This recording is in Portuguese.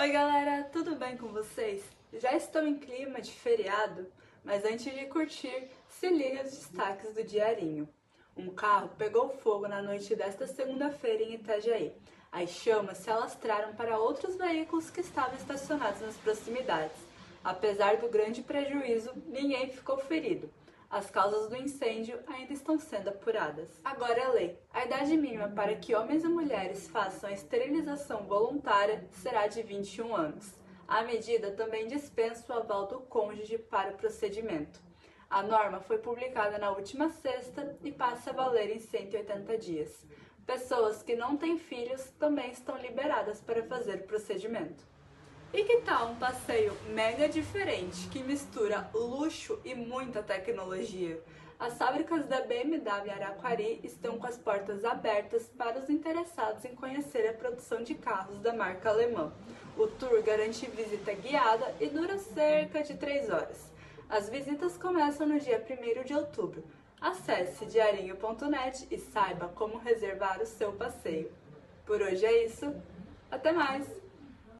Oi galera, tudo bem com vocês? Já estou em clima de feriado, mas antes de curtir, se liga os destaques do diarinho. Um carro pegou fogo na noite desta segunda-feira em Itajaí. As chamas se alastraram para outros veículos que estavam estacionados nas proximidades. Apesar do grande prejuízo, ninguém ficou ferido. As causas do incêndio ainda estão sendo apuradas. Agora é lei. A idade mínima para que homens e mulheres façam a esterilização voluntária será de 21 anos. A medida também dispensa o aval do cônjuge para o procedimento. A norma foi publicada na última sexta e passa a valer em 180 dias. Pessoas que não têm filhos também estão liberadas para fazer o procedimento. E que tal um passeio mega diferente que mistura luxo e muita tecnologia? As fábricas da BMW Araquari estão com as portas abertas para os interessados em conhecer a produção de carros da marca alemã. O tour garante visita guiada e dura cerca de 3 horas. As visitas começam no dia 1 de outubro. Acesse diarinho.net e saiba como reservar o seu passeio. Por hoje é isso. Até mais!